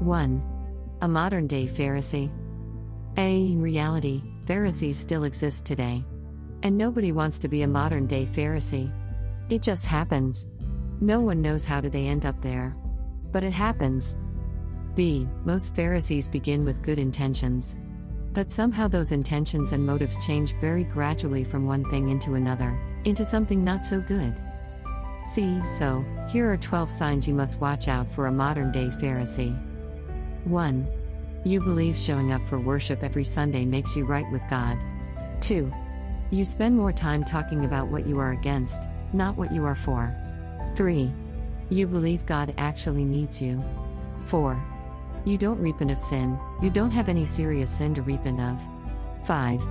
1. A modern day Pharisee. A. In reality, Pharisees still exist today. And nobody wants to be a modern day Pharisee. It just happens. No one knows how do they end up there. But it happens. B. Most Pharisees begin with good intentions. But somehow those intentions and motives change very gradually from one thing into another, into something not so good. C. So, here are 12 signs you must watch out for a modern day Pharisee. 1. You believe showing up for worship every Sunday makes you right with God. 2. You spend more time talking about what you are against, not what you are for. 3. You believe God actually needs you. 4. You don't repent of sin, you don't have any serious sin to repent of. 5.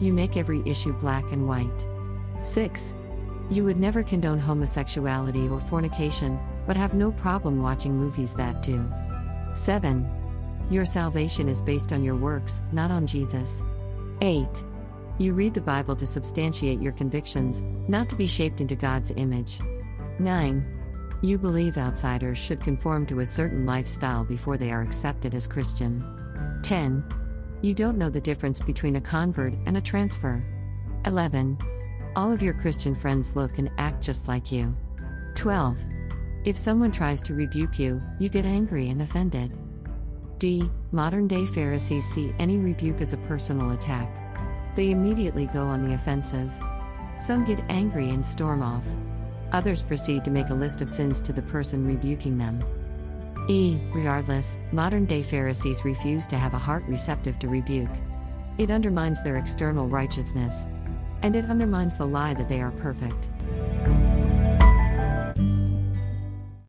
You make every issue black and white. 6. You would never condone homosexuality or fornication, but have no problem watching movies that do. 7. Your salvation is based on your works, not on Jesus. 8. You read the Bible to substantiate your convictions, not to be shaped into God's image. 9. You believe outsiders should conform to a certain lifestyle before they are accepted as Christian. 10. You don't know the difference between a convert and a transfer. 11. All of your Christian friends look and act just like you. 12. If someone tries to rebuke you, you get angry and offended. D. Modern day Pharisees see any rebuke as a personal attack. They immediately go on the offensive. Some get angry and storm off. Others proceed to make a list of sins to the person rebuking them. E. Regardless, modern day Pharisees refuse to have a heart receptive to rebuke. It undermines their external righteousness and it undermines the lie that they are perfect.